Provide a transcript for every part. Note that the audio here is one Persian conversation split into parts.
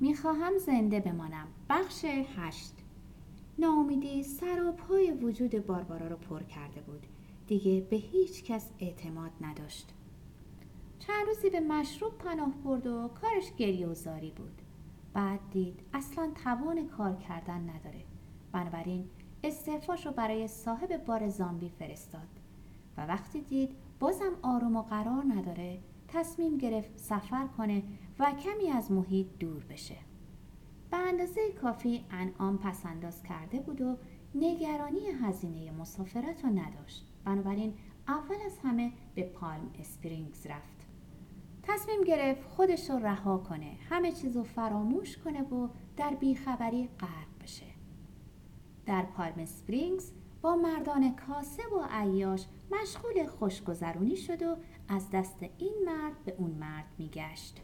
می‌خواهم زنده بمانم. بخش هشت. ناامیدی سر و پای وجود باربارا رو پر کرده بود. دیگه به هیچ کس اعتماد نداشت. چند روزی به مشروب پناه برد و کارش گریه و زاری بود. بعد دید اصلا توان کار کردن نداره. بنابراین استعفاش رو برای صاحب بار زامبی فرستاد. و وقتی دید بازم آروم و قرار نداره تصمیم گرفت سفر کنه و کمی از محیط دور بشه. به اندازه کافی انعام پس‌انداز کرده بود و نگرانی هزینه مسافرت رو نداشت. بنابراین اول از همه به پالم اسپرینگز رفت. تصمیم گرفت خودش رو رها کنه همه چیز رو فراموش کنه و در بیخبری غرق بشه. در پالم اسپرینگز با مردان کاسب و عیاش مشغول خوشگذرونی شد و از دست این مرد به اون مرد میگشت.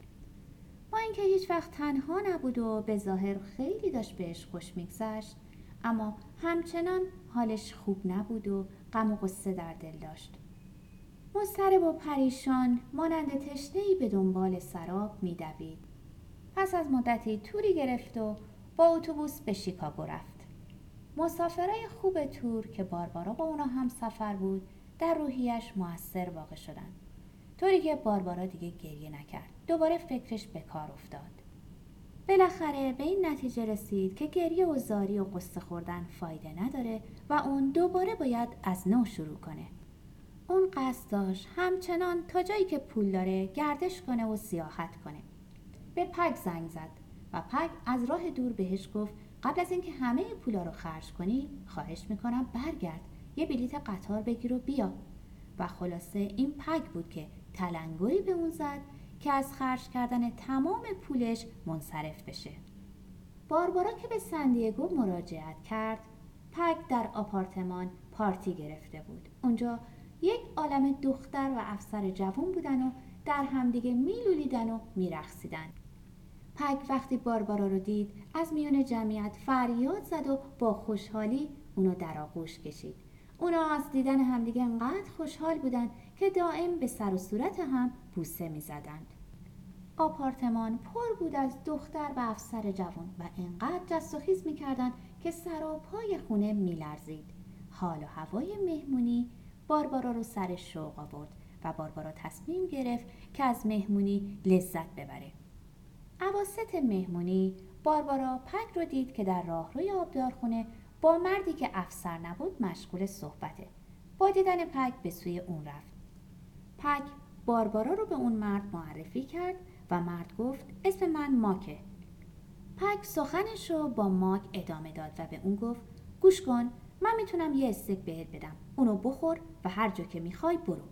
با اینکه هیچ وقت تنها نبود و به ظاهر خیلی داشت بهش خوش میگذشت اما همچنان حالش خوب نبود و غم و قصه در دل داشت. مضطرب و پریشان مانند تشنهای به دنبال سراب میدوید. پس از مدتی توری گرفت و با اتوبوس به شیکاگو رفت. مسافرای خوب تور که باربارا با اونا هم سفر بود در روحیش موثر واقع شدند طوری که باربارا دیگه گریه نکرد. دوباره فکرش به کار افتاد. بالاخره به این نتیجه رسید که گریه و زاری و قصه خوردن فایده نداره و اون دوباره باید از نو شروع کنه. اون قصد داشت همچنان تا جایی که پول داره گردش کنه و سیاحت کنه. به پگ زنگ زد و پگ از راه دور بهش گفت قبل از اینکه همه پولا رو خرج کنی خواهش می‌کنم برگرد. یه بلیت قطار بگیر و بیا. و خلاصه این پگ بود که تلنگری به اون زد که از خرج کردن تمام پولش منصرف بشه. باربارا که به سندیگو مراجعت کرد پگ در آپارتمان پارتی گرفته بود. اونجا یک عالم دختر و افسر جوان بودن و در همدیگه میلولیدن و میرخصیدن پگ وقتی باربارا رو دید از میون جمعیت فریاد زد و با خوشحالی اونو در آغوش کشید اونا از دیدن همدیگه انقدر خوشحال بودن که دائم به سر و صورت هم بوسه می زدند. آپارتمان پر بود از دختر و افسر جوان و انقدر جست و خیز می کردن که سراپای خونه می لرزید. حال و هوای مهمونی باربارا رو سر شوق آورد و باربارا تصمیم گرفت که از مهمونی لذت ببره. عواست مهمونی باربارا پک رو دید که در راهروی آبدارخونه با مردی که افسر نبود مشغول صحبته. با دیدن پک به سوی اون رفت. پک باربارا رو به اون مرد معرفی کرد و مرد گفت اسم من ماکه. پک سخنش رو با ماک ادامه داد و به اون گفت گوش کن من می‌تونم یه استک بهت بدم. اونو بخور و هر جا که می‌خوای برو.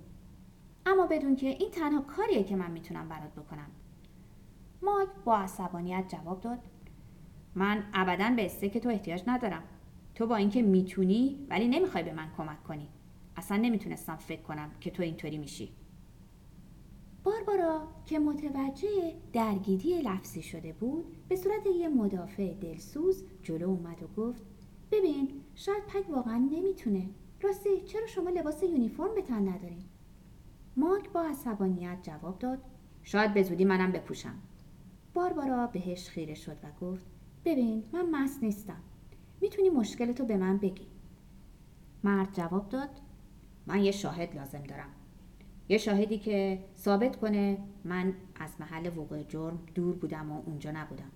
اما بدون که این تنها کاریه که من می‌تونم برات بکنم. ماک با عصبانیت جواب داد. من ابدا به استک تو احتیاج ندارم. تو با اینکه می‌تونی ولی نمی‌خوای به من کمک کنی. اصلا نمی‌تونستم فکر کنم که تو اینطوری میشی. باربارا که متوجه درگیری لفظی شده بود به صورت یه مدافع دلسوز جلو اومد و گفت ببین شاید پک واقعا نمی‌تونه. راستی چرا شما لباس یونیفرم به تن ندارین؟ ماک با عصبانیت جواب داد شاید به زودی منم بپوشم. باربارا بهش خیره شد و گفت ببین من مست نیستم. می‌تونی مشکلتو به من بگی. مرد جواب داد من یه شاهد لازم دارم. یه شاهدی که ثابت کنه من از محل وقوع جرم دور بودم و اونجا نبودم.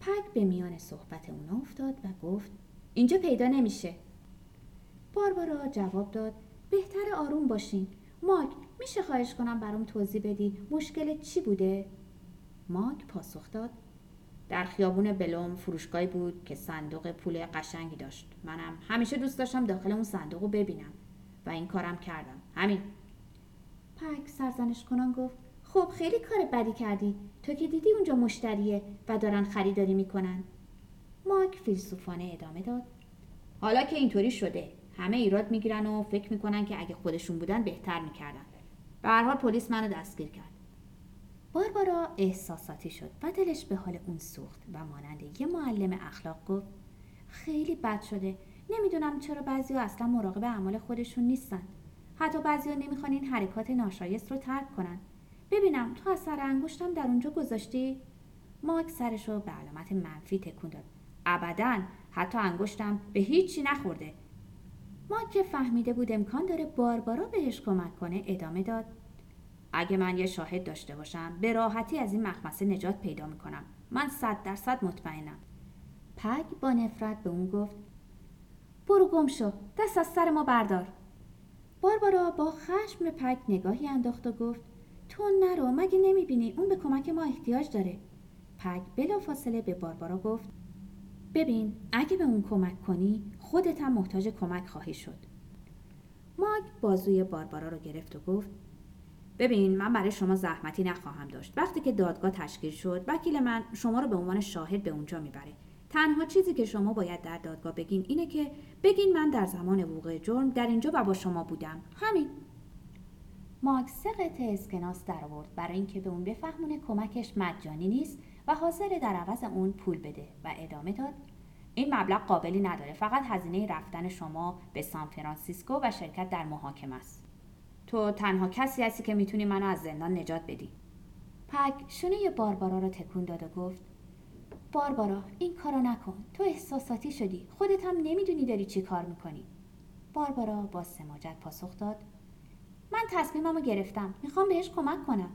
پک به میان صحبت اون افتاد و گفت اینجا پیدا نمیشه. باربارا جواب داد بهتر آروم باشین. ماک میشه خواهش کنم برام توضیح بدی مشکل چی بوده؟ ماک پاسخ داد. در خیابون بلوم فروشگاهی بود که صندوق پول قشنگی داشت. منم همیشه دوست داشتم داخل اون صندوق رو ببینم و این کارم کردم. همین. پک سرزنش کنان گفت خب خیلی کار بدی کردی. تو که دیدی اونجا مشتریه و دارن خریداری می‌کنن. ماک فیلسوفانه ادامه داد. حالا که اینطوری شده همه ایراد می‌گیرن و فکر می‌کنن که اگه خودشون بودن بهتر می‌کردن. به هر حال پلیس منو دستگیر کرد. باربارا احساساتی شد و دلش به حال اون سوخت و مانند یه معلم اخلاق گفت خیلی بد شده. نمی‌دونم چرا بعضی اصلا مراقب اعمال خودشون نیستن. حتی بعضی نمی‌خوان این حرکات ناشایست رو ترک کنن. ببینم تو از سر انگشتم در اونجا گذاشتی؟ ماک سرش رو به علامت منفی تکون داد. ابدا حتی انگشتم به هیچی نخورده. ماک که فهمیده بود امکان داره باربارا بهش کمک کنه ادامه داد. اگه من یه شاهد داشته باشم به راحتی از این مخمسه نجات پیدا می‌کنم. من صد درصد مطمئنم. پگ با نفرت به اون گفت برو گم شو دست از سر ما بردار. باربارا با خشم پگ نگاهی انداخت و گفت تو نرو مگه نمی‌بینی؟ اون به کمک ما احتیاج داره. پگ بلا فاصله به باربارا گفت ببین اگه به اون کمک کنی خودت هم محتاج کمک خواهی شد. ماگ بازوی باربارا رو گرفت و گفت ببین من برای شما زحمتی نخواهم داشت. وقتی که دادگاه تشکیل شد وکیل من شما رو به عنوان شاهد به اونجا می‌بره. تنها چیزی که شما باید در دادگاه بگین اینه که بگین من در زمان وقوع جرم در اینجا و با شما بودم. همین. ماکس سه قطعه اسکناس در آورد برای اینکه به اون بفهمونه کمکش مجانی نیست و حاضر در عوض اون پول بده و ادامه داد. این مبلغ قابلی نداره. فقط هزینه رفتن شما به سان فرانسیسکو و شرکت در محاکمه است. تو تنها کسی هستی که می‌تونی منو از زندان نجات بدی. پک شونه باربارا رو تکون داد و گفت باربارا این کارو نکن. تو احساساتی شدی. خودت هم نمی‌دونی داری چی کار می‌کنی. باربارا با سماجت پاسخ داد من تصمیممو گرفتم. می‌خوام بهش کمک کنم.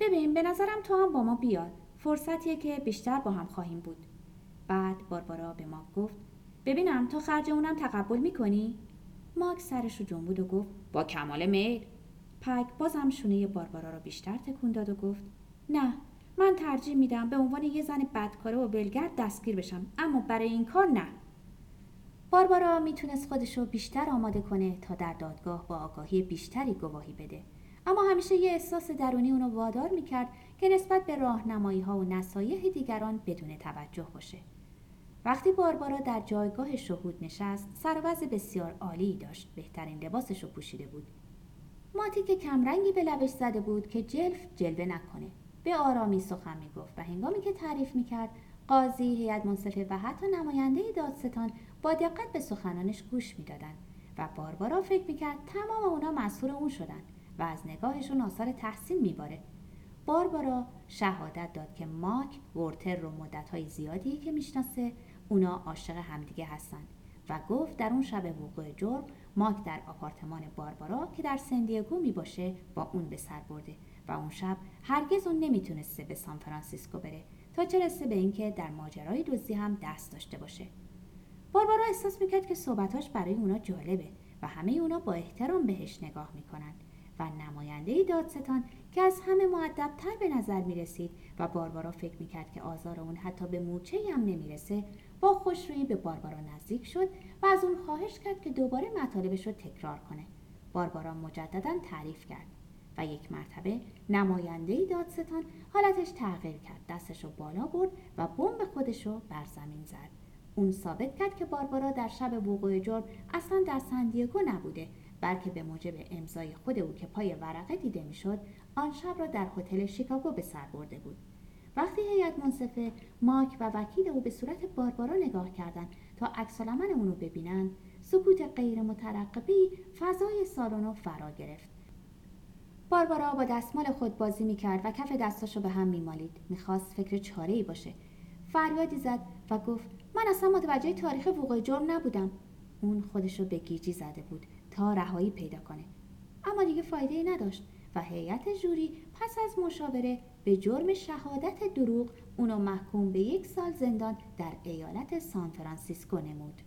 ببین به نظرم تو هم با ما بیاد فرصتیه که بیشتر با هم خواهیم بود. بعد باربارا به ماک گفت ببینم تو خرج اونم تقبل می‌کنی؟ ماک سرش رو جنبود و گفت با کمال میل. پک بازم شونه باربارا رو بیشتر تکون داد و گفت نه من ترجیح میدم به عنوان یه زن بدکاره و ولگرد دستگیر بشم اما برای این کار نه. باربارا می‌تونست خودش رو بیشتر آماده کنه تا در دادگاه با آگاهی بیشتری گواهی بده. اما همیشه یه احساس درونی اونو وادار می‌کرد که نسبت به راهنمایی ها و نصایح دیگران بدون توجه باشه. وقتی باربارا در جایگاه شهود نشست سروز بسیار عالی داشت. بهترین لباسش رو پوشیده بود. ماتی که کمرنگی به لبش زده بود که جلف جلوه نکنه. به آرامی سخن می‌گفت و هنگامی که تعریف می‌کرد قاضی هیئت منصفه و حتی نماینده دادستان با دقت به سخنانش گوش می‌دادند و باربارا فکر می‌کرد تمام اونا مسئول اون شدن و از نگاهشون آثار تحسین میباره. باربارا شهادت داد که ماک ورتر رو مدتهای زیادی که می‌شناسه اونا عاشق همدیگه هستند و گفت در اون شب وقوع جرم ماک در آپارتمان باربارا که در سندیگو می باشه با اون به سر برده و اون شب هرگز اون نمی‌تونسته به سان فرانسیسکو بره تا چه رسه به اینکه در ماجرای دزدی هم دست داشته باشه. باربارا احساس می‌کرد که صحبتاش برای اونا جالبه و همه اونا با احترام بهش نگاه می‌کنند و نماینده دادستان که از همه معدبتر به نظر می رسید و باربارا فکر می کرد که آزار اون حتی به مورچه هم نمی‌رسه با خوشرویی به باربارا نزدیک شد و از اون خواهش کرد که دوباره مطالبش رو تکرار کنه. باربارا مجددا تعریف کرد و یک مرتبه نماینده دادستان حالتش تغییر کرد. دستش رو بالا برد و بمب خودش رو بر زمین زد. اون ثابت کرد که باربارا در شب وقوع جرم اصلا در سندیگو نبوده بلکه به موجب امضای خود او که پای ورقه دیده می‌شد آن شب را در هتل شیکاگو به سر برده بود. وقتی هیئت منصفه ماک و وکیل او به صورت باربارا نگاه کردند تا عکس العمل اون رو ببینند سکوت غیر مترقبی فضای سالن فرا گرفت. باربارا با دستمال خود بازی می‌کرد و کف دستاشو به هم میمالید. می‌خواست فکر چاره ای باشه. فریادی زد و گفت من اصلا متوجه تاریخ وقوع جرم نبودم. اون خودشو به گیجی زده بود. تا رهایی پیدا کنه. اما دیگه فایده ای نداشت و هیئت جوری پس از مشاوره به جرم شهادت دروغ اونو محکوم به یک سال زندان در ایالت سان فرانسیسکو نمود.